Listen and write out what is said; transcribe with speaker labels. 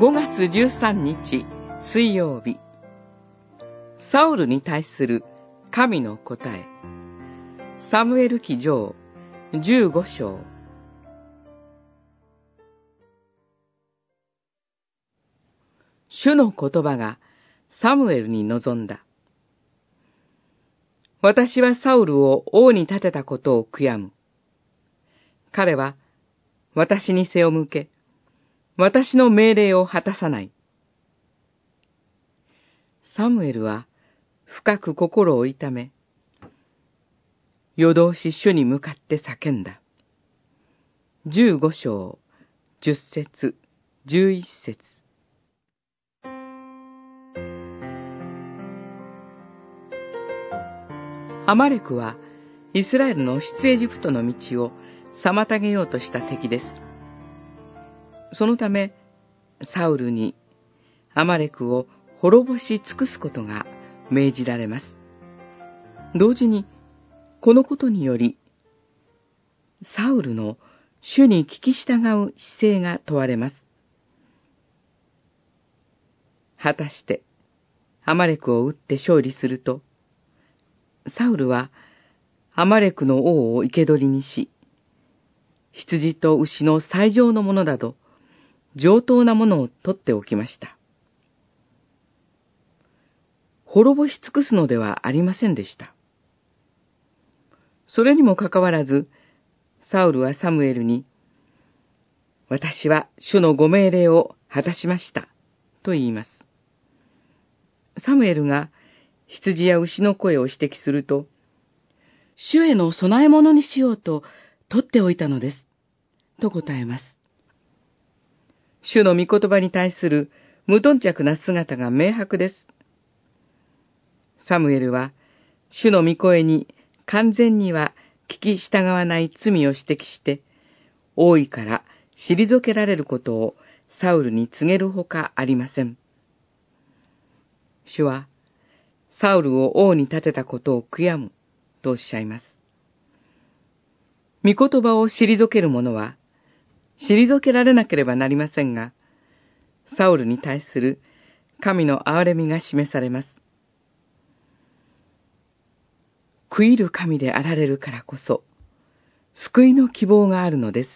Speaker 1: 5月13日水曜日サウルに対する神の答えサムエル記上15章主の言葉がサムエルに臨んだ。私はサウルを王に立てたことを悔やむ。彼は私に背を向け、私の命令を果たさない。サムエルは深く心を痛め、夜通し主に向かって叫んだ。十五章、十節、十一節。アマレクはイスラエルの出エジプトの道を妨げようとした敵です。そのため、サウルにアマレクを滅ぼし尽くすことが命じられます。同時に、このことにより、サウルの主に聞き従う姿勢が問われます。果たして、アマレクを撃って勝利すると、サウルはアマレクの王を生け捕りにし、羊と牛の最上のものなど、上等なものを取っておきました。滅ぼし尽くすのではありませんでした。それにもかかわらず、サウルはサムエルに、私は主のご命令を果たしました、と言います。サムエルが羊や牛の声を指摘すると、主への供え物にしようと取っておいたのです。と答えます。主の御言葉に対する無頓着な姿が明白です。サムエルは、主の御声に完全には聞き従わない罪を指摘して、王位から退けられることをサウルに告げるほかありません。主は、サウルを王に立てたことを悔やむとおっしゃいます。御言葉を退ける者は、退けられなければなりませんが、サウルに対する神の憐れみが示されます。食いる神であられるからこそ、救いの希望があるのです。